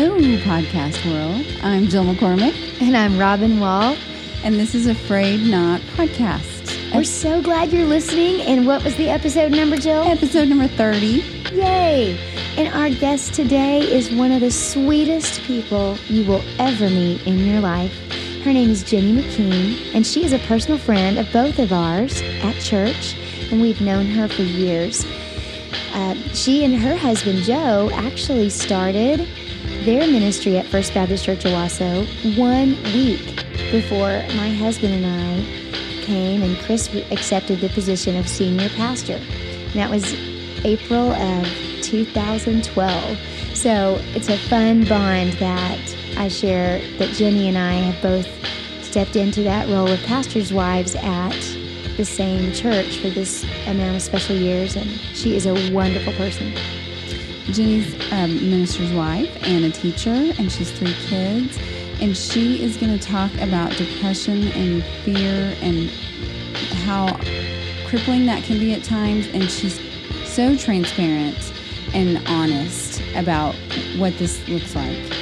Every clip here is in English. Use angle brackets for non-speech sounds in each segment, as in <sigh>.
Hello, podcast world. I'm Jill McCormick, And I'm Robin Wall. and this is A Frayed Knot Podcast. We're so glad you're listening. And what was the episode number, Jill? Episode number 30. Yay! And our guest today is one of the sweetest people you will ever meet in your life. Her name is Jenny McKeen, and she is a personal friend of both of ours at church, and we've known her for years. Uh, she and her husband Joe actually started their ministry at First Baptist Church Owasso one week before my husband and I came, and Chris accepted the position of senior pastor. And that was April of 2012. So it's a fun bond that I share that Jenny and I have both stepped into that role of pastors' wives at the same church for this amount of special years, and she is a wonderful person. Jenny's a um, minister's wife and a teacher, and she's three kids. And she is going to talk about depression and fear and how crippling that can be at times. And she's so transparent and honest about what this looks like.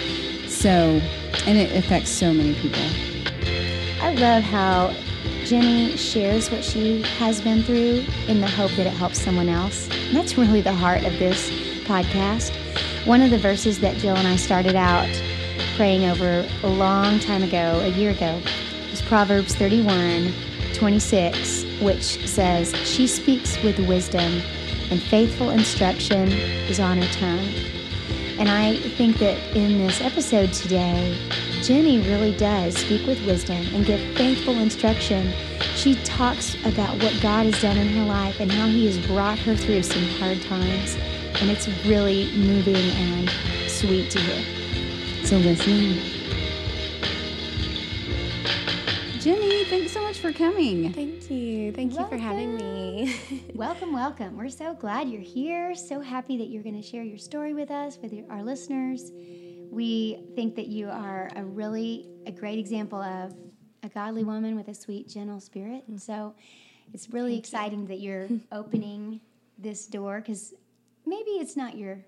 So, and it affects so many people. I love how Jenny shares what she has been through in the hope that it helps someone else. And that's really the heart of this podcast. One of the verses that Jill and I started out praying over a long time ago, a year ago, was Proverbs 31 26, which says, She speaks with wisdom, and faithful instruction is on her tongue. And I think that in this episode today, Jenny really does speak with wisdom and give faithful instruction. She talks about what God has done in her life and how He has brought her through some hard times. And it's really moving and sweet to hear. So, listen. Jenny, thanks so much for coming. Thank you. Thank you for having me. <laughs> welcome, welcome. We're so glad you're here. So happy that you're going to share your story with us, with our listeners. We think that you are a really a great example of a godly woman with a sweet, gentle spirit. And so it's really Thank exciting you. that you're opening this door because maybe it's not your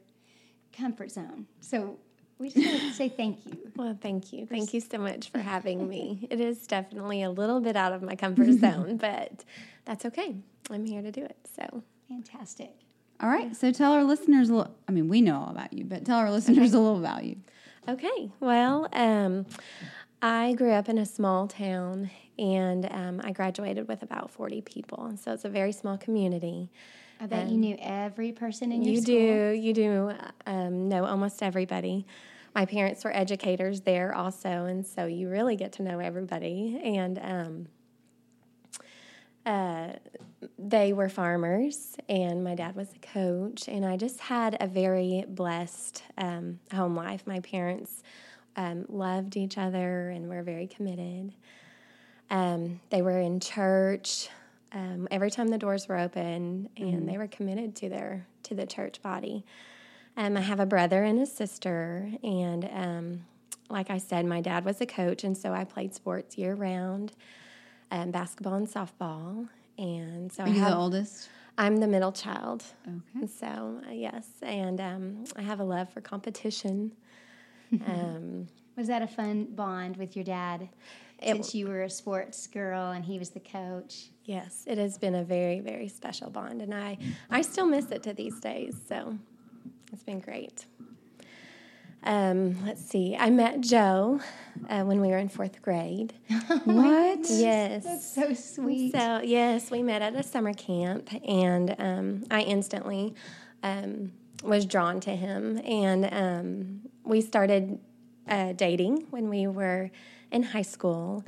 comfort zone. So we just want to say thank you. <laughs> well, thank you. Thank you so much for <laughs> having me. It is definitely a little bit out of my comfort <laughs> zone, but that's okay. I'm here to do it. So, Fantastic. All right. So, tell our listeners a little, I mean, we know all about you, but tell our listeners a little about you. okay. Well, um, I grew up in a small town and um, I graduated with about 40 people. So, it's a very small community. I bet you knew every person in your school. You do, you do um, know almost everybody. My parents were educators there also, and so you really get to know everybody. And um, uh, they were farmers, and my dad was a coach, and I just had a very blessed um, home life. My parents um, loved each other and were very committed. Um, they were in church um, every time the doors were open, and they were committed to their to the church body. Um, I have a brother and a sister, and um, like I said, my dad was a coach, and so I played sports year round, um, basketball and softball. And so Are I you have, the oldest? I'm the middle child. Okay. So uh, yes, and um, I have a love for competition. <laughs> um, Was that a fun bond with your dad? It- Since you were a sports girl and he was the coach. Yes, it has been a very, very special bond, and I, I still miss it to these days. So it's been great. Um, let's see. I met Joe uh, when we were in fourth grade. <laughs> What? <laughs> Yes. That's So sweet. So yes, we met at a summer camp, and um, I instantly um, was drawn to him, and um, we started uh, dating when we were in high school,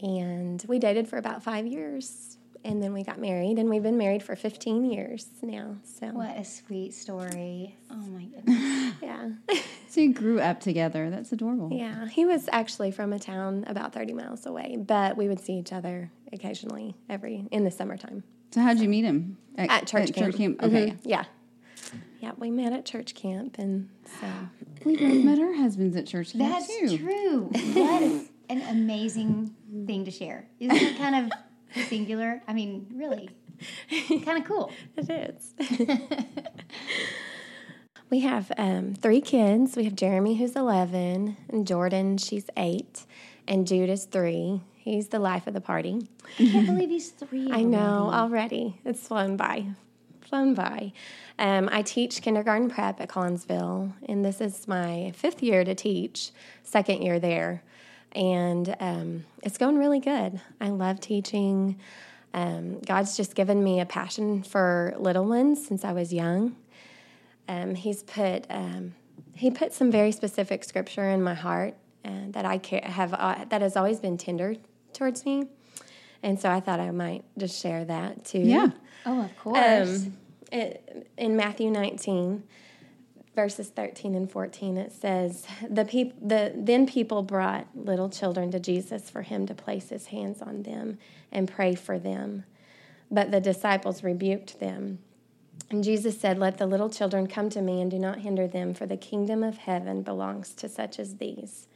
and we dated for about five years, and then we got married, and we've been married for fifteen years now. So What a sweet story. Oh my goodness. <laughs> yeah, <laughs> So, you grew up together. That's adorable. yeah. He was actually from a town about thirty miles away, but we would see each other occasionally every in the summertime. So, how'd you meet him? at church camp. Church camp. Okay. Mhm. Yeah. Yeah, we met at church camp, and so We both met our husbands at church camp That's too. true. That is <laughs> an amazing thing to share. Isn't it kind of singular? I mean, really, kind of cool. <laughs> it is. <laughs> We have um, three kids. We have Jeremy, who's 11, and Jordan, she's eight, and Jude is three. He's the life of the party. I can't believe he's three. I know already. It's flown by. Flown by. Um, I teach kindergarten prep at Collinsville, and this is my fifth year to teach, second year there. And um, it's going really good. I love teaching. Um, God's just given me a passion for little ones since I was young. Um, he's put um, he put some very specific scripture in my heart and that I have uh, that has always been tender towards me, and so I thought I might just share that too. Yeah. Oh, of course. Um, it, in Matthew 19, verses 13 and 14, it says, the, peop- the Then people brought little children to Jesus for him to place his hands on them and pray for them. But the disciples rebuked them. And Jesus said, Let the little children come to me and do not hinder them, for the kingdom of heaven belongs to such as these.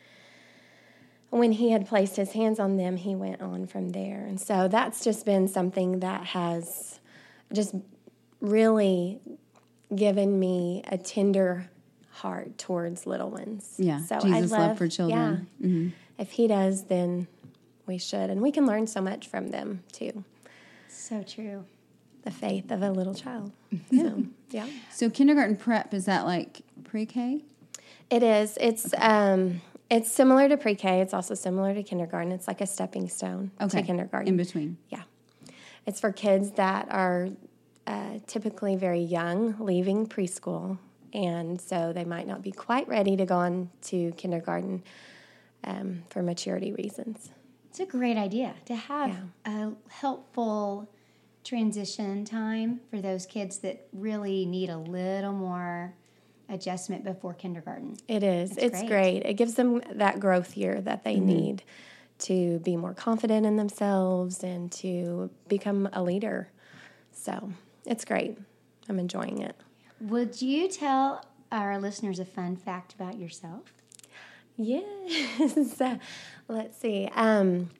When he had placed his hands on them, he went on from there. And so that's just been something that has just really given me a tender heart towards little ones. Yeah, So Jesus' I love for children. Mm-hmm. Yeah. If he does, then we should. And we can learn so much from them too. so true. The faith of a little child. So, yeah. So kindergarten prep is that like pre-K? It is. It's um it's similar to pre-K. It's also similar to kindergarten. It's like a stepping stone Okay. to kindergarten. In between. Yeah. It's for kids that are uh, typically very young, leaving preschool. And so they might not be quite ready to go on to kindergarten um, for maturity reasons. It's a great idea to have a helpful transition time for those kids that really need a little more adjustment before kindergarten. It is. That's it's great. great. It gives them that growth year that they need to be more confident in themselves and to become a leader. So it's great. I'm enjoying it. Would you tell our listeners a fun fact about yourself? Yes. <laughs> Let's see. Um,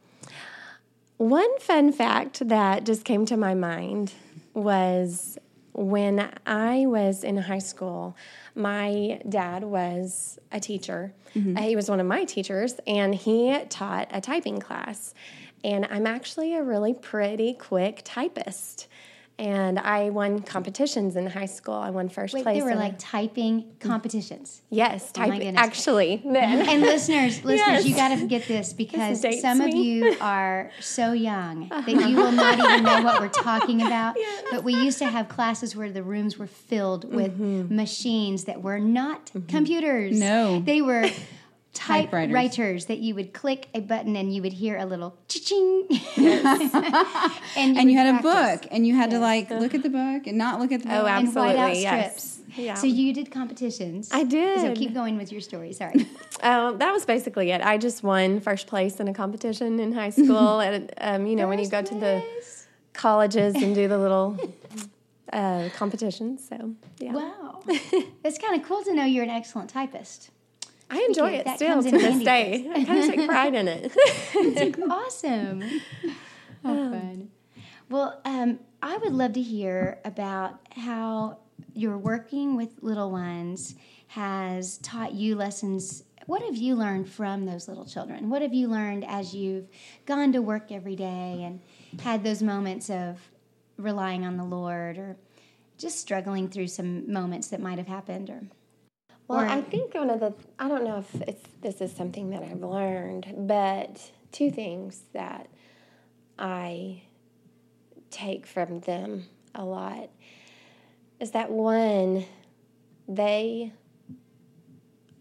one fun fact that just came to my mind was when I was in high school, my dad was a teacher. Uh, he was one of my teachers, and he taught a typing class. And I'm actually a really pretty quick typist. And I won competitions in high school. I won first Wait, place. they were in- like typing competitions. yes, Oh typing. goodness. actually, then. <laughs> And listeners, <laughs> listeners, Yes. you got to get this because dates some of you are so young <laughs> that you will not even know what we're talking about. But we used to have classes where the rooms were filled with Mm-hmm. machines that were not computers. No. they were Typewriters. typewriters that you would click a button and you would hear a little ching. <laughs> and And you would had a book, and you had to like look at the book and not look at the book. Oh, and whiteout Absolutely, yes. strips. Yeah. So you did competitions. I did. So keep going with your story. Sorry. <laughs> Oh, that was basically it. I just won first place in a competition in high school. <laughs> and um, you know, when you go to the colleges and do the little uh, competitions. So yeah, Wow. it's kind of cool to know you're an excellent typist. I enjoy it still to this day. I kind of take pride in it. It's <laughs> awesome. How <laughs> fun. Well, um, I would love to hear about how your working with little ones has taught you lessons. What have you learned from those little children? What have you learned as you've gone to work every day and had those moments of relying on the Lord or just struggling through some moments that might have happened or Well, Or- I think one of the I don't know if it's this is something that I've learned, but two things that I take from them a lot is that one, they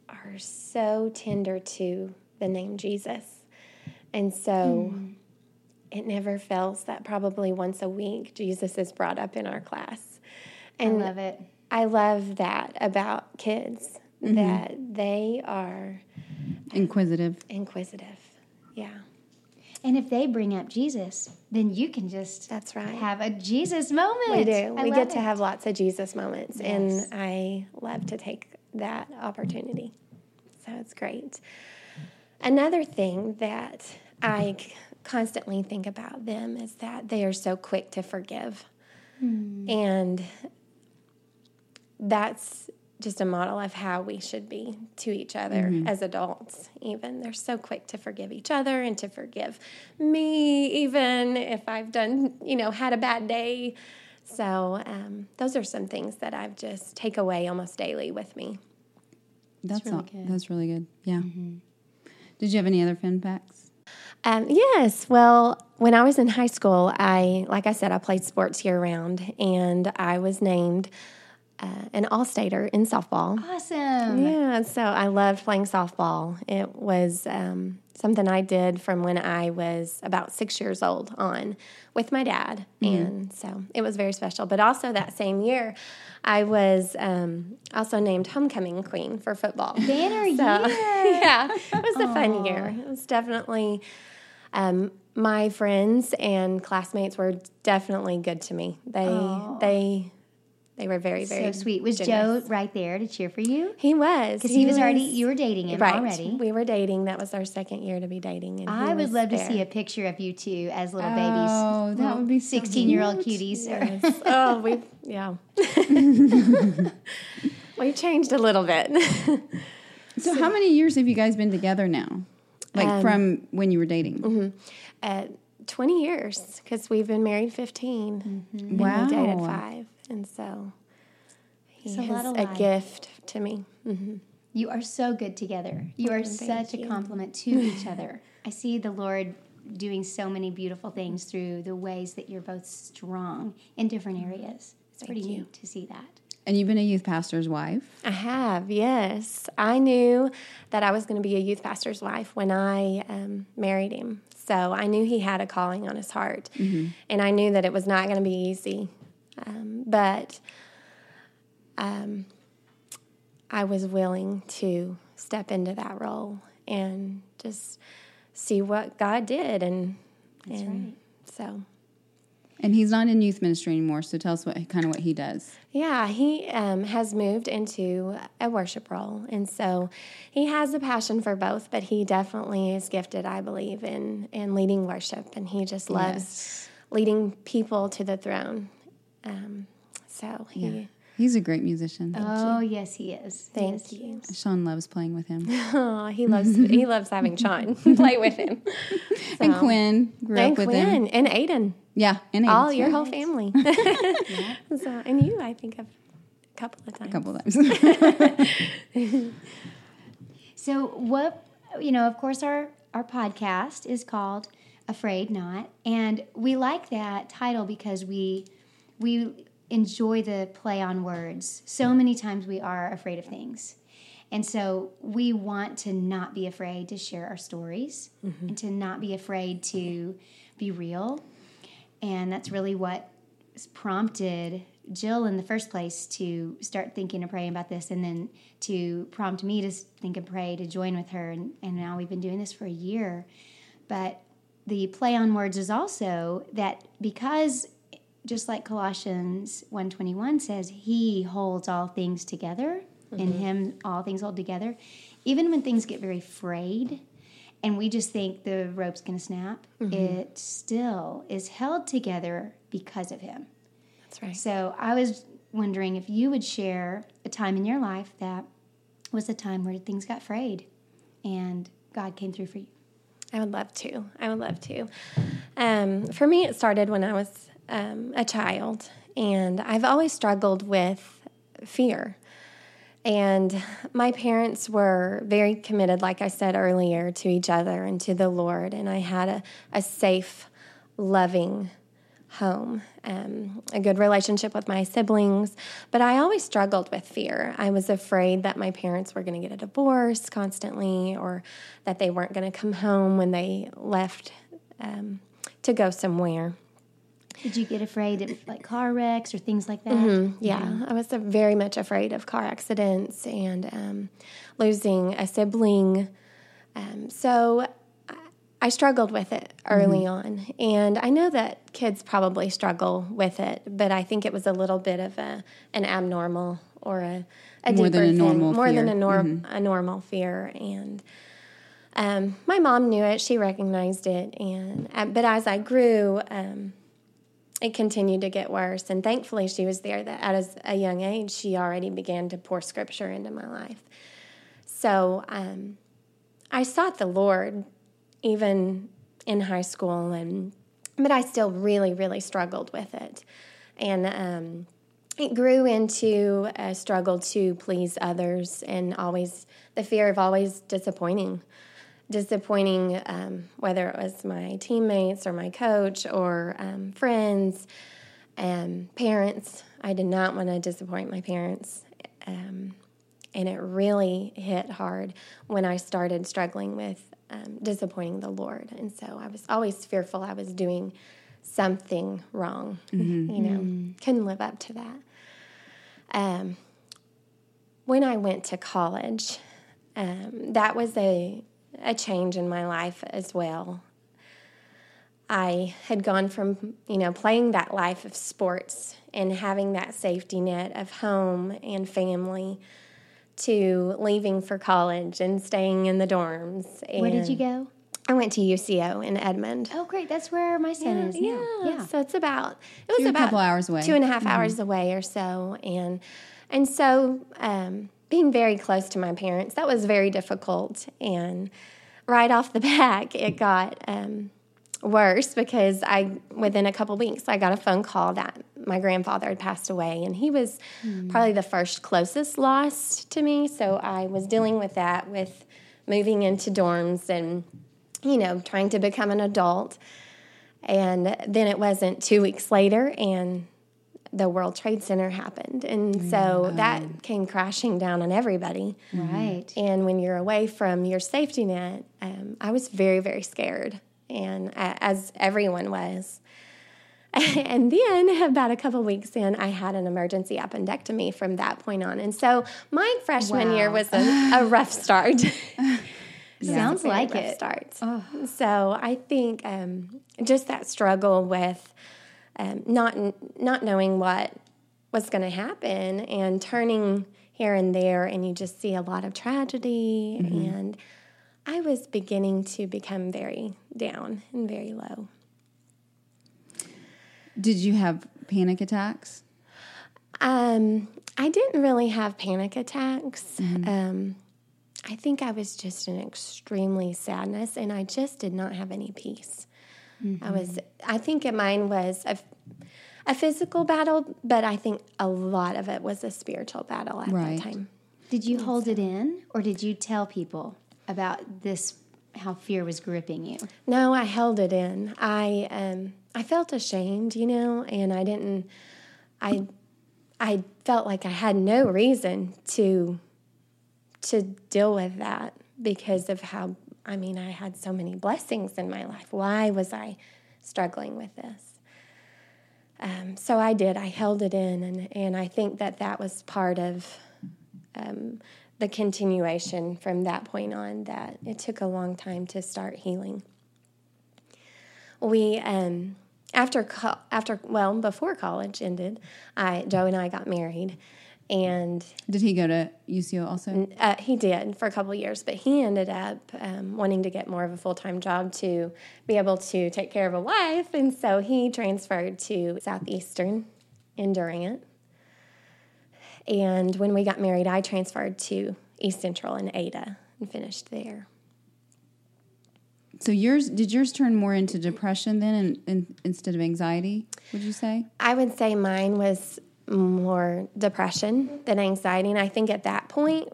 are so tender to the name Jesus. And so hmm. it never fails that probably once a week Jesus is brought up in our class. And I love it. I love that about kids that they are Inquisitive. inquisitive. Yeah, And if they bring up Jesus, then you can just that's right. have a Jesus moment. we do. I we love get to have lots of Jesus moments, Yes. and I love to take that opportunity. So it's great. Another thing that I constantly think about them is that they are so quick to forgive. Hmm. And that's just a model of how we should be to each other as adults even they're so quick to forgive each other and to forgive me even if i've done you know had a bad day so um, those are some things that i've just take away almost daily with me That's really all, good. That's really good. Yeah. Did you have any other fun facts? Um, yes. Well, when I was in high school, I, like I said, I played sports year round, and I was named uh, an all-stater in softball. Awesome. Yeah, so I loved playing softball. It was um, something I did from when I was about six years old on with my dad, and so it was very special. But also that same year, I was um, also named homecoming queen for football. Banner <laughs> So, year. <laughs> yeah, it was a fun year. It was definitely um, my friends and classmates were definitely good to me. They they they were very very So sweet. Was generous. Joe right there to cheer for you? He was Because he, was, already, you were dating him right. already. We were dating. That was our second year to be dating, and I would was love to see a picture of you two as little Oh, babies. Oh, that would be so 16 year old cuties. Yes. <laughs> oh, we yeah. <laughs> we changed a little bit. So, how many years have you guys been together now? Like Um, from when you were dating? uh, Twenty years because we've been married 15 and Wow. we dated five, and so he It's a is lot a gift to me. hmm You are so good together. You are thank such a you. compliment to <laughs> each other. I see the Lord doing so many beautiful things through the ways that you're both strong in different areas. It's pretty you. neat to see that. And you've been a youth pastor's wife. I have, yes. I knew that I was going to be a youth pastor's wife when I um, married him. So I knew he had a calling on his heart. And I knew that it was not going to be easy. Um, but um, I was willing to step into that role and just see what God did. And, That's and right. so. And he's not in youth ministry anymore. So, tell us what kind of what he does. Yeah, he um, has moved into a worship role. And so he has a passion for both, but he definitely is gifted, I believe, in, in leading worship. And he just loves Yes. leading people to the throne. Um, so he, Yeah. He's a great musician. oh, yes, he is. thank Yes, he you. Sean loves playing with him. <laughs> Oh, he loves he <laughs> loves having Sean <laughs> play with him. and Quinn grew and up with Quinn him. and Aiden, Yeah, and Aiden's all your here whole family. so, and you, I think, of a couple of times. a couple of times. So what you know, of course our our podcast is called A Frayed Knot and we like that title because we we enjoy the play on words. So many times we are afraid of things. And so we want to not be afraid to share our stories mm-hmm. and to not be afraid to be real. And that's really what prompted Jill in the first place to start thinking and praying about this, and then to prompt me to think and pray to join with her. And, and now we've been doing this for a year. But the play on words is also that because just like Colossians 121 says, he holds all things together. In him all things hold together. Even when things get very frayed and we just think the rope's going to snap, it still is held together because of him. That's right. So I was wondering if you would share a time in your life that was a time where things got frayed and God came through for you. I would love to. I would love to. Um, for me, it started when I was um, a child, and I've always struggled with fear. And my parents were very committed, like I said earlier, to each other and to the Lord. And I had a, a safe, loving home, um, a good relationship with my siblings. But I always struggled with fear. I was afraid that my parents were going to get a divorce constantly or that they weren't going to come home when they left um, to go somewhere. Did you get afraid of like car wrecks or things like that? Mm-hmm. Yeah, I was very much afraid of car accidents and um, losing a sibling. Um, so I, I struggled with it early on, and I know that kids probably struggle with it, but I think it was a little bit of a an abnormal or a, a More than deeper a thing, normal more than fear. a, nor- a normal fear, and. Um, my mom knew it; she recognized it, and uh, but as I grew, um, it continued to get worse. And thankfully, she was there that at a young age, she already began to pour scripture into my life. So um, I sought the Lord even in high school, and but I still really, really struggled with it. And um, it grew into a struggle to please others and always the fear of always disappointing disappointing um, whether it was my teammates or my coach or um, friends and parents i did not want to disappoint my parents um, and it really hit hard when i started struggling with um, disappointing the lord and so i was always fearful i was doing something wrong mm-hmm. you know mm-hmm. couldn't live up to that um, when i went to college um, that was a a change in my life as well. I had gone from, you know, playing that life of sports and having that safety net of home and family to leaving for college and staying in the dorms. Where did you go? I went to UCO in Edmond. Oh, great! That's where my son yeah, is. Yeah. yeah, So it's about it was You're about a couple hours away, two and a half mm-hmm. hours away or so, and and so um, being very close to my parents that was very difficult and right off the <laughs> back, it got um, worse because I, within a couple weeks, I got a phone call that my grandfather had passed away, and he was mm. probably the first closest loss to me. So I was dealing with that, with moving into dorms and, you know, trying to become an adult. And then it wasn't two weeks later, and the World Trade Center happened. And so that came crashing down on everybody. Right. And when you're away from your safety net, um, I was very, very scared, and as everyone was. <laughs> and then, about a couple weeks in, I had an emergency appendectomy from that point on. And so, my freshman wow. year was a, a rough start. <laughs> <laughs> Sounds like it. Start. Oh. So I think um, just that struggle with um, not not knowing what was going to happen and turning here and there, and you just see a lot of tragedy. Mm-hmm. And I was beginning to become very down and very low. Did you have panic attacks? Um, I didn't really have panic attacks. Mm-hmm. Um, I think I was just in extremely sadness, and I just did not have any peace. Mm-hmm. I was. I think mine was a, a physical battle, but I think a lot of it was a spiritual battle at right. that time. Did you hold so. it in, or did you tell people about this? How fear was gripping you? No, I held it in. I um, I felt ashamed, you know, and I didn't. I I felt like I had no reason to to deal with that because of how I mean, I had so many blessings in my life. Why was I struggling with this? Um, so I did. I held it in, and, and I think that that was part of um, the continuation from that point on, that it took a long time to start healing. We, um, after, co- after, well, before college ended, I, Joe and I got married. And did he go to UCO also? Uh, he did for a couple years, but he ended up um, wanting to get more of a full time job to be able to take care of a wife, and so he transferred to Southeastern in Durant. And when we got married, I transferred to East Central in Ada and finished there. So yours did yours turn more into depression then, in, in, instead of anxiety? Would you say? I would say mine was more depression than anxiety. And I think at that point,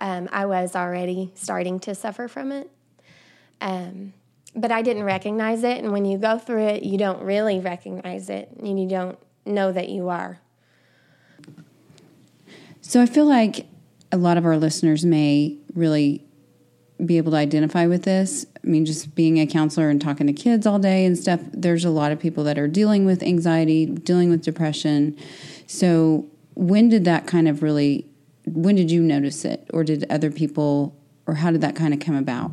um, I was already starting to suffer from it. Um, but I didn't recognize it. And when you go through it, you don't really recognize it and you don't know that you are. So I feel like a lot of our listeners may really be able to identify with this. I mean, just being a counselor and talking to kids all day and stuff, there's a lot of people that are dealing with anxiety, dealing with depression. So, when did that kind of really, when did you notice it? Or did other people, or how did that kind of come about?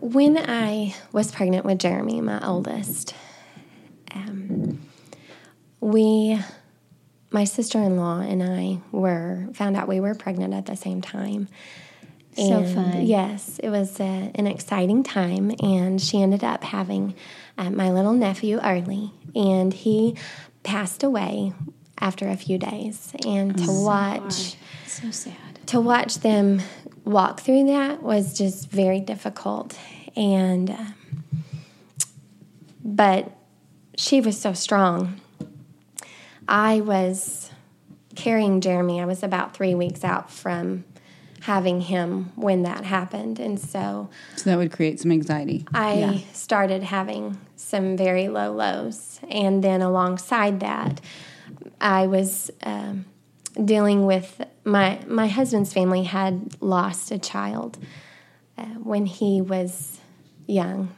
When I was pregnant with Jeremy, my oldest, um, we, my sister in law and I were, found out we were pregnant at the same time. So And, fun. Yes, it was uh, an exciting time, and she ended up having uh, my little nephew early, and he passed away after a few days. And to watch So sad. to watch them walk through that was just very difficult, and uh, but she was so strong. I was carrying Jeremy. I was about three weeks out from having him when that happened, and so So that would create some anxiety. I Yeah. started having some very low lows. And then alongside that, I was um, dealing with my, my husband's family had lost a child uh, when he was young,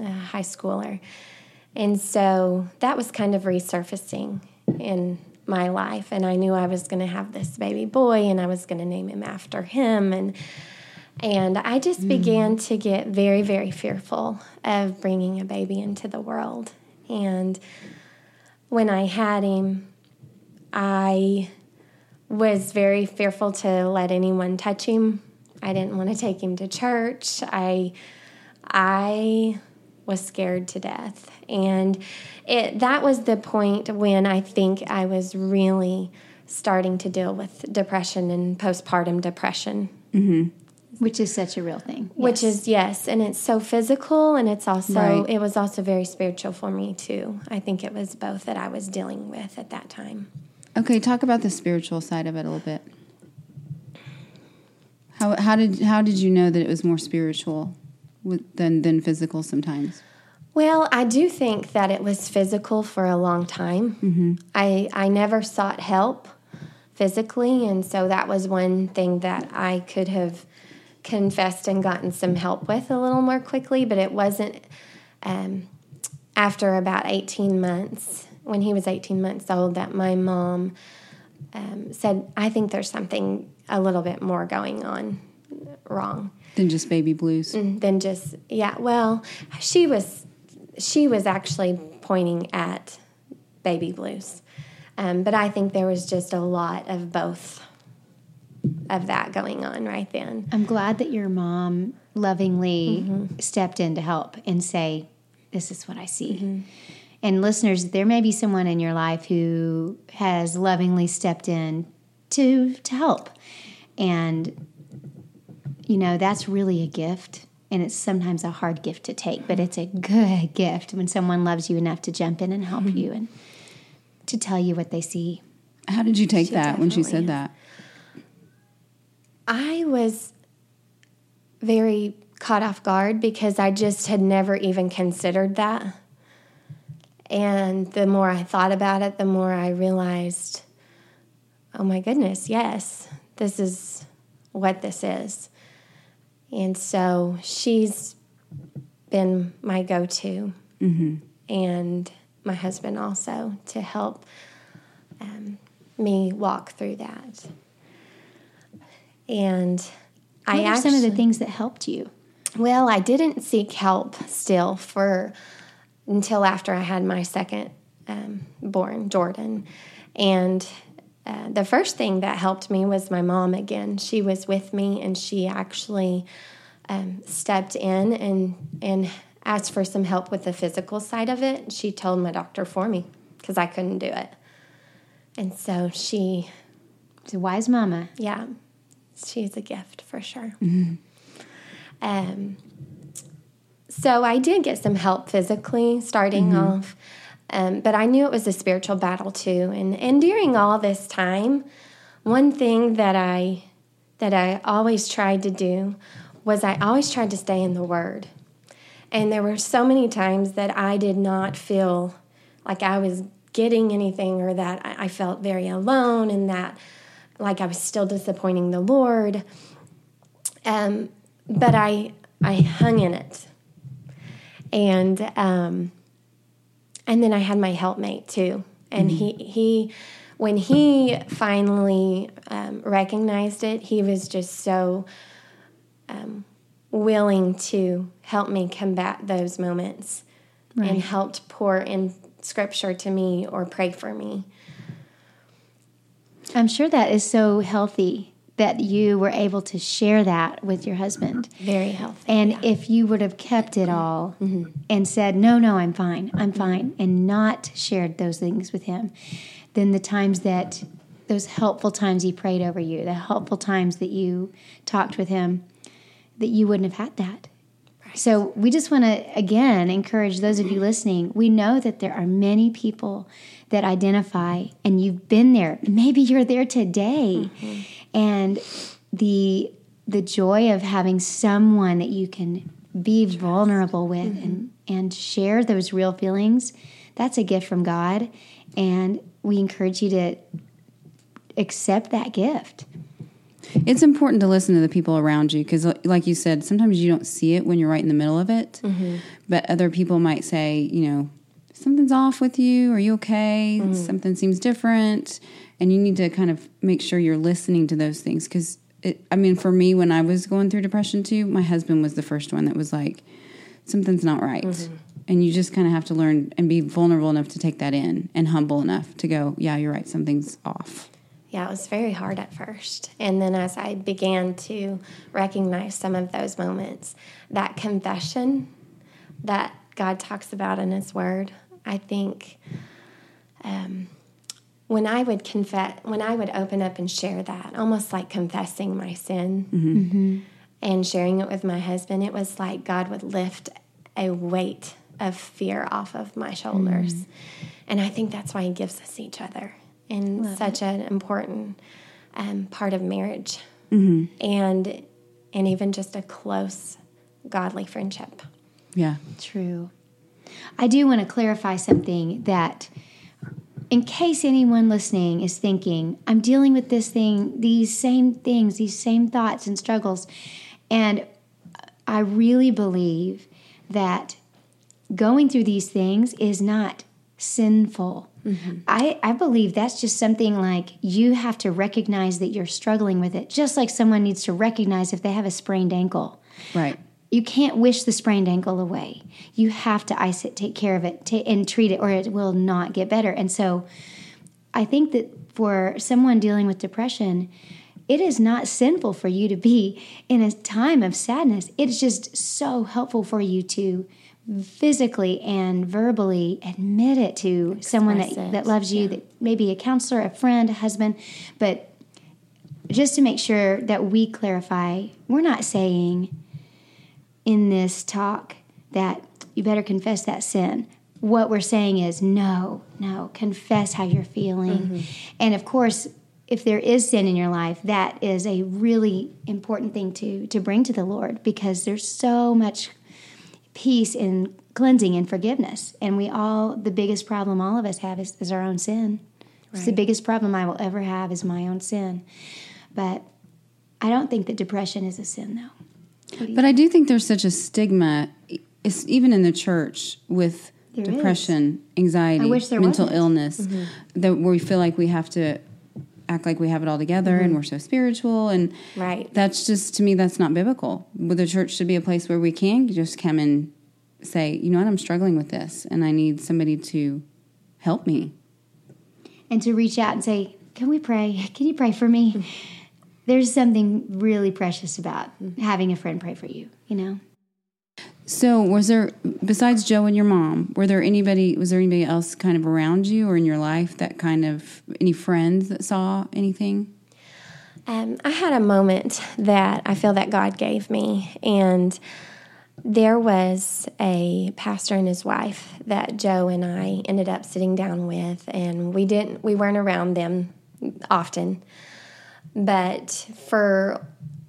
a high schooler. And so that was kind of resurfacing in my life. And I knew I was going to have this baby boy and I was going to name him after him. And and I just began mm. to get very, very fearful of bringing a baby into the world. And when I had him, I was very fearful to let anyone touch him. I didn't want to take him to church. I I was scared to death. And it that was the point when I think I was really starting to deal with depression and postpartum depression mm-hmm. Which is such a real thing. which Yes. is yes and it's so physical and it's also Right. it was also very spiritual for me too i think it was both that i was dealing with at that time Okay, talk about the spiritual side of it a little bit. How, how did how did you know that it was more spiritual than than physical sometimes? well i do think that it was physical for a long time mm-hmm. i i never sought help physically and so that was one thing that i could have confessed and gotten some help with a little more quickly but it wasn't um, after about 18 months, when he was 18 months old, that my mom um, said, I think there's something a little bit more going on wrong Than just baby blues. than just, yeah, well, she was, she was actually pointing at baby blues. Um, but I think there was just a lot of both of that going on right then. I'm glad that your mom lovingly Mm-hmm. stepped in to help and say, This is what I see. And listeners, there may be someone in your life who has lovingly stepped in to to help. And you know, that's really a gift. And it's sometimes a hard gift to take, but it's a good gift when someone loves you enough to jump in and help Mm-hmm. you and to tell you what they see. How did you take She that when she said definitely that? I was very caught off guard because I just had never even considered that. And the more I thought about it, the more I realized, oh my goodness, yes, this is what this is. And so she's been my go to, and my husband also to help um, me walk through that. And What I are actually, some of the things that helped you? well, I didn't seek help still for until after I had my second um, born, Jordan. And uh, the first thing that helped me was my mom again. She was with me and she actually um, stepped in and, and asked for some help with the physical side of it. She told my doctor for me because I couldn't do it. And so she It's a wise mama. yeah, she's a gift for sure. Um, so I did get some help physically starting off, um, but I knew it was a spiritual battle too. And and during all this time, one thing that I that I always tried to do was I always tried to stay in the Word. And there were so many times that I did not feel like I was getting anything or that I I felt very alone and that like I was still disappointing the Lord. Um, but I I hung in it. And um, and then I had my helpmate too. And he he when he finally um, recognized it, he was just so um, willing to help me combat those moments and helped pour in scripture to me or pray for me. I'm sure that is so healthy that you were able to share that with your husband. Very healthy. And if you would have kept it all mm-hmm. and said, no, no, I'm fine, I'm fine, and not shared those things with him, then the times that those helpful times he prayed over you, the helpful times that you talked with him, that you wouldn't have had that. So we just want to again encourage those of you listening. We know that there are many people that identify and you've been there. Maybe you're there today. Mm-hmm. And the the joy of having someone that you can be vulnerable with and mm-hmm. and share those real feelings, that's a gift from God and we encourage you to accept that gift. It's important to listen to the people around you because, like you said, sometimes you don't see it when you're right in the middle of it. Mm-hmm. But other people might say, you know, something's off with you. Are you okay? Mm. Something seems different. And you need to kind of make sure you're listening to those things because, I mean, for me, when I was going through depression too, my husband was the first one that was like, something's not right. Mm-hmm. And you just kind of have to learn and be vulnerable enough to take that in and humble enough to go, yeah, you're right, something's off. Yeah, it was very hard at first. And then as I began to recognize some of those moments, that confession that God talks about in His Word, I think um, when I would confess, when I would open up and share that, almost like confessing my sin. And sharing it with my husband, it was like God would lift a weight of fear off of my shoulders. And I think that's why He gives us each other and such an important um, part of marriage. And and even just a close godly friendship. Yeah. True. I do want to clarify something that, in case anyone listening is thinking, I'm dealing with this thing, these same things, these same thoughts and struggles. And I really believe that going through these things is not sinful. Mm-hmm. I, I believe that's just something like you have to recognize that you're struggling with it, just like someone needs to recognize if they have a sprained ankle Right. You can't wish the sprained ankle away. You have to ice it, take care of it, and treat it, or it will not get better. And so, I think that for someone dealing with depression, it is not sinful for you to be in a time of sadness. It's just so helpful for you to physically and verbally admit it to someone that, it, that loves you, that maybe a counselor, a friend, a husband, but just to make sure that we clarify, we're not saying in this talk that you better confess that sin. What we're saying is no, no, confess how you're feeling. Mm-hmm. And of course, if there is sin in your life, that is a really important thing to to bring to the Lord because there's so much peace in cleansing and forgiveness. And we all the biggest problem all of us have is, is our own sin. It's the biggest problem I will ever have is my own sin. But I don't think that depression is a sin though. But I do think there's such a stigma, even in the church, with There depression, anxiety, I wish there mental wasn't. illness, mm-hmm. that we feel like we have to act like we have it all together and mm-hmm. we're so spiritual. And Right. that's just, to me, that's not biblical. The church should be a place where we can just come and say, you know what, I'm struggling with this and I need somebody to help me. and to reach out and say, Can we pray? Can you pray for me? <laughs> There's something really precious about having a friend pray for you, you know? So, was there besides Joe and your mom? Were there anybody? Was there anybody else kind of around you or in your life that kind of any friends that saw anything? Um, I had a moment that I feel that God gave me, and there was a pastor and his wife that Joe and I ended up sitting down with, and we didn't, we weren't around them often, but for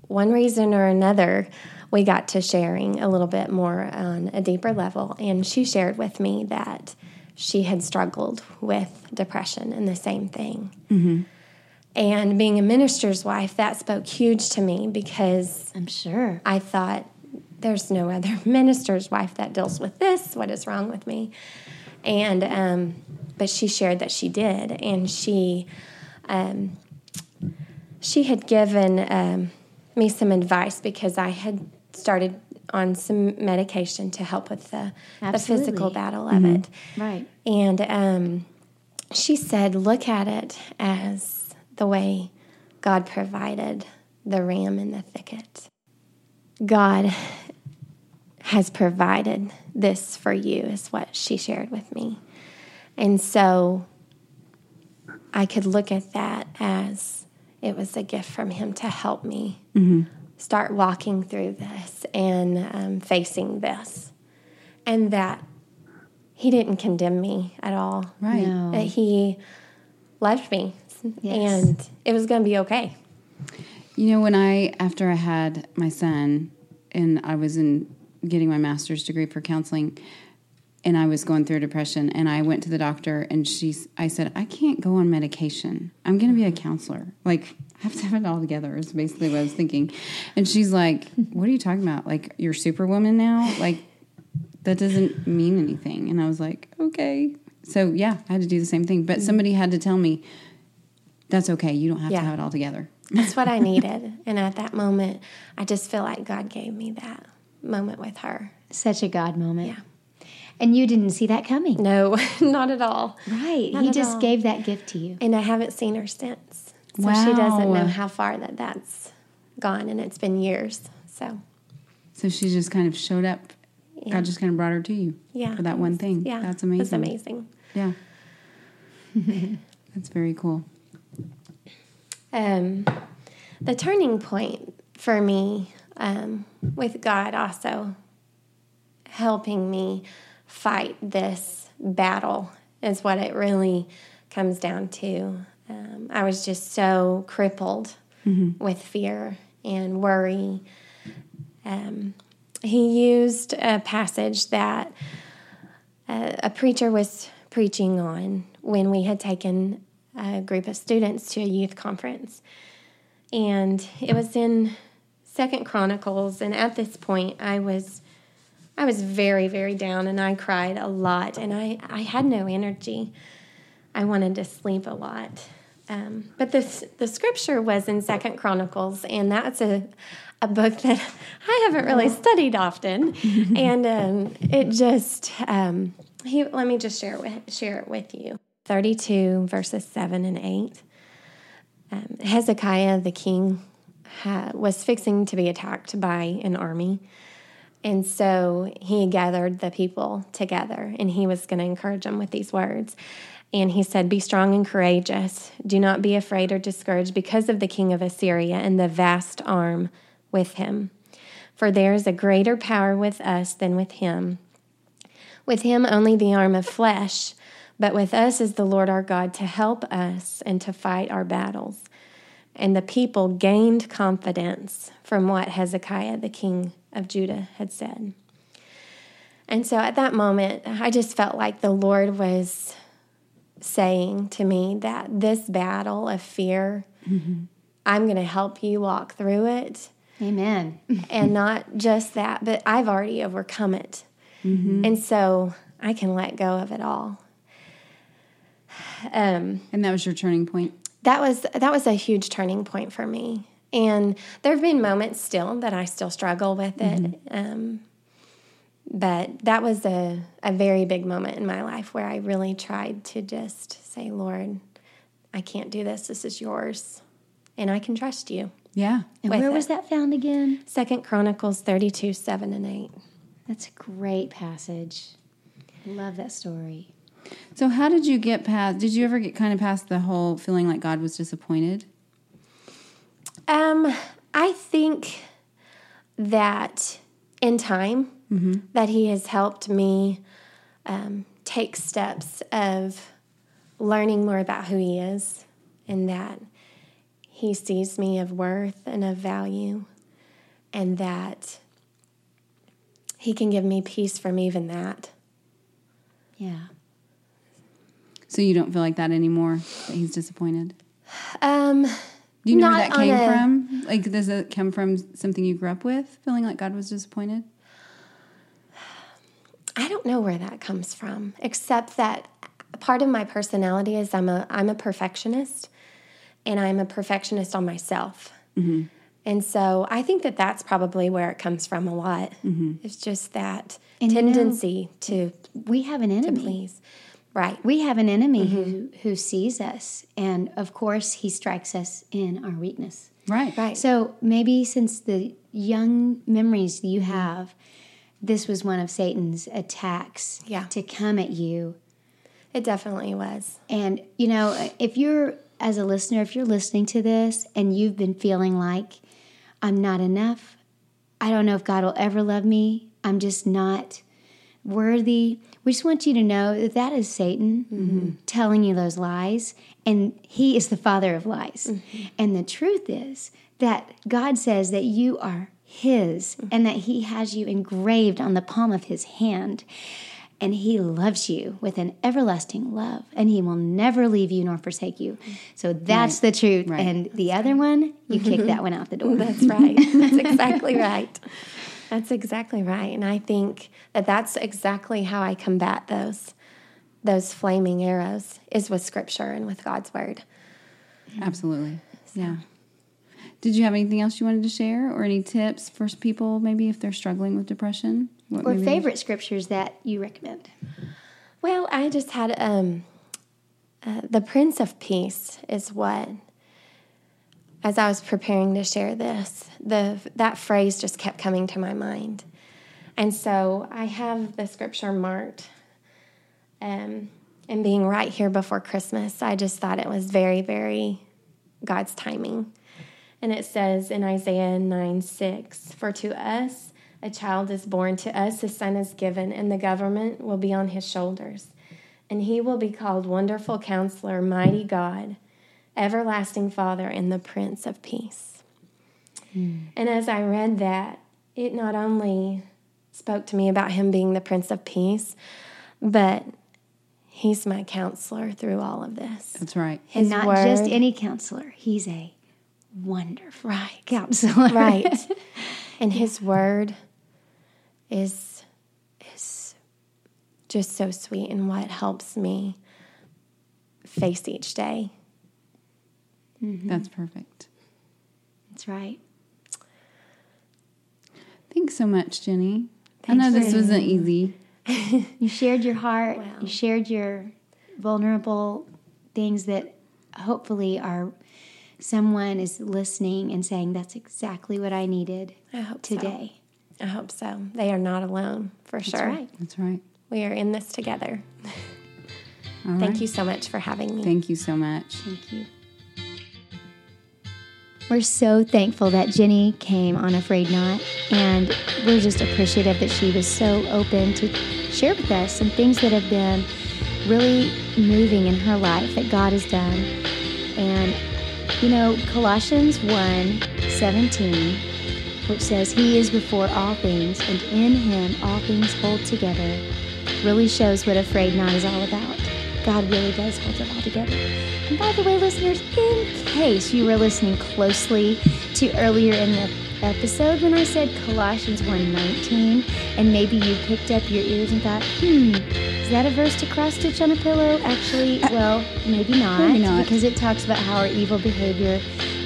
one reason or another, we got to sharing a little bit more on a deeper level, and she shared with me that she had struggled with depression and the same thing. And being a minister's wife, that spoke huge to me because I'm sure. I thought, there's no other <laughs> minister's wife that deals with this. What is wrong with me? And, um, but she shared that she did. And she, um, she had given um, me some advice because I had started on some medication to help with the, the physical battle of it. Right. And um, she said, look at it as the way God provided the ram in the thicket. God has provided this for you, is what she shared with me. And so I could look at that as it was a gift from Him to help me mm-hmm. start walking through this and um, facing this. And that He didn't condemn me at all. Right. No. That He loved me yes. and it was going to be okay. You know, when I, after I had my son and I was in getting my master's degree for counseling, and I was going through depression and I went to the doctor and she's I said, I can't go on medication. I'm gonna be a counselor. Like <laughs> I have to have it all together is basically what I was thinking. And she's like, What are you talking about? Like you're superwoman now? Like that doesn't mean anything. And I was like, Okay. So yeah, I had to do the same thing. But mm-hmm. somebody had to tell me, That's okay, you don't have yeah. to have it all together. That's what I <laughs> needed. and at that moment I just feel like God gave me that moment with her. Such a God moment. Yeah. And you didn't see that coming. No, <laughs> not at all. Right. Not he just all. gave that gift to you. And I haven't seen her since. So wow. she doesn't know how far that that's gone and it's been years. So So she just kind of showed up. Yeah. God just kind of brought her to you. Yeah. For that one thing. Yeah. That's amazing. That's amazing. Yeah. <laughs> that's very cool. Um the turning point for me um, with God also helping me fight this battle is what it really comes down to. Um, I was just so crippled mm-hmm. with fear and worry. Um, he used a passage that uh, a preacher was preaching on when we had taken a group of students to a youth conference. And it was in Second Chronicles, and at this point I was I was very, very down and I cried a lot and I, I had no energy. I wanted to sleep a lot. Um, but the, the scripture was in Second Chronicles, and that's a, a book that <laughs> I haven't really studied often. <laughs> and um, it just, um, he, let me just share it, with, share it with you. 32 verses 7 and 8. Um, Hezekiah the king ha- was fixing to be attacked by an army. And so he gathered the people together and he was going to encourage them with these words. And he said, Be strong and courageous. Do not be afraid or discouraged because of the king of Assyria and the vast arm with him. For there is a greater power with us than with him. With him only the arm of flesh, but with us is the Lord our God to help us and to fight our battles. And the people gained confidence from what Hezekiah the king of Judah had said. And so at that moment, I just felt like the Lord was saying to me that this battle of fear, mm-hmm. I'm going to help you walk through it. Amen. <laughs> and not just that, but I've already overcome it. Mm-hmm. And so I can let go of it all. <sighs> Um, and that was your turning point? That was that was a huge turning point for me. And there have been moments still that I still struggle with it. Mm-hmm. Um, but that was a, a very big moment in my life where I really tried to just say, Lord, I can't do this. This is yours. And I can trust you. Yeah. And where it. was that found again? Second Chronicles 32, 7 and 8. That's a great passage. Love that story. So how did you get past did you ever get kind of past the whole feeling like God was disappointed? Um, I think that in time mm-hmm. that He has helped me um, take steps of learning more about who He is, and that He sees me of worth and of value, and that He can give me peace from even that. Yeah. So you don't feel like that anymore? That He's disappointed? Um do you know where that came a, from? Like, does it come from something you grew up with, feeling like God was disappointed? I don't know where that comes from, except that part of my personality is I'm a I'm a perfectionist, and I'm a perfectionist on myself. Mm-hmm. And so I think that that's probably where it comes from a lot. Mm-hmm. It's just that and tendency you know, to we have an enemy. To please. Right. We have an enemy mm-hmm. who, who sees us, and of course, he strikes us in our weakness. Right. Right. So maybe since the young memories you have, this was one of Satan's attacks Yeah. to come at you. It definitely was. And, you know, if you're, as a listener, if you're listening to this and you've been feeling like, I'm not enough, I don't know if God will ever love me, I'm just not worthy, we just want you to know that that is Satan mm-hmm. telling you those lies, and he is the father of lies. Mm-hmm. And the truth is that God says that you are his mm-hmm. and that he has you engraved on the palm of his hand. And he loves you with an everlasting love, and he will never leave you nor forsake you. So that's the truth. Right. And the other one, you kick that <laughs> one out the door. That's right. That's exactly <laughs> right. That's exactly right. And I think that that's exactly how I combat those those flaming arrows is with scripture and with God's word. Absolutely. Yeah. Did you have anything else you wanted to share or any tips for people maybe if they're struggling with depression? What or favorite scriptures that you recommend. Well, I just had um, uh, the Prince of Peace is what, as I was preparing to share this, the that phrase just kept coming to my mind, and so I have the scripture marked. Um, and being right here before Christmas, I just thought it was very, very God's timing. And it says in Isaiah 9 6, For to us a child is born, to us a son is given, and the government will be on his shoulders. And he will be called Wonderful Counselor, Mighty God, Everlasting Father, and the Prince of Peace. Hmm. And as I read that, it not only spoke to me about him being the Prince of Peace, but he's my counselor through all of this. That's right. And not word. just any counselor. He's a wonderful Right. counselor. <laughs> right <laughs> and his word is is just so sweet and what helps me face each day Mm-hmm. That's perfect. That's right. Thanks so much, Jenny. I know this wasn't easy. <laughs> You shared your heart. Wow. You shared your vulnerable things that hopefully are someone is listening and saying that's exactly what I needed i hope so. today. i hope so they are not alone for sure right. That's right. we are in this together All thank right. you so much for having me Thank you so much. Thank you. We're so thankful that Jenny came on A Frayed Knot, and we're just appreciative that she was so open to share with us some things that have been really moving in her life that God has done. And, you know, Colossians 1 17, which says, He is before all things, and in Him all things hold together, really shows what A Frayed Knot is all about. God really does hold it all together. And by the way, listeners, in case you were listening closely to earlier in the episode when I said Colossians 1:19, and maybe you picked up your ears and thought, hmm, is that a verse to cross stitch on a pillow? Actually, well, maybe not, Maybe not. because it talks about how our evil behavior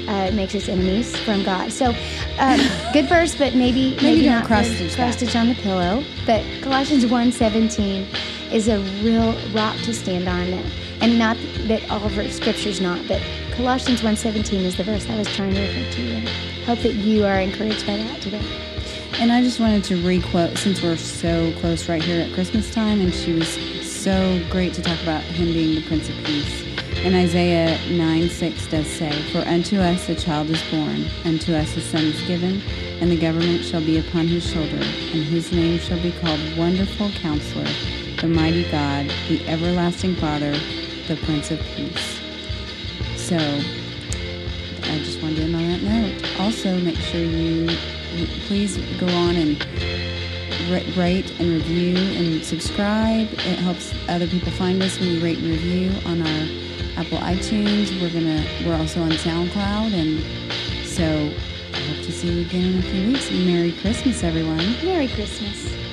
uh, makes us enemies from God. So, um, <laughs> good verse, but maybe maybe, don't cross stitch cross stitch on the pillow. But Colossians 1:17 is a real rock to stand on, and not that all verse scripture's not, but Colossians 1:17 is the verse I was trying to refer to. And hope that you are encouraged by that today. And I just wanted to requote since we're so close right here at Christmas time, and she was so great to talk about him being the Prince of Peace. And Isaiah 9 6 does say, For unto us a child is born, unto us a son is given, and the government shall be upon his shoulder, and his name shall be called Wonderful Counselor, the Mighty God, the Everlasting Father, the Prince of Peace. So I just wanted to end on that note. Also, make sure you please go on and ra- rate and review and subscribe. It helps other people find us when you rate and review on our Apple iTunes. We're gonna we're also on SoundCloud, and so I hope to see you again in a few weeks. Merry Christmas, everyone. Merry Christmas.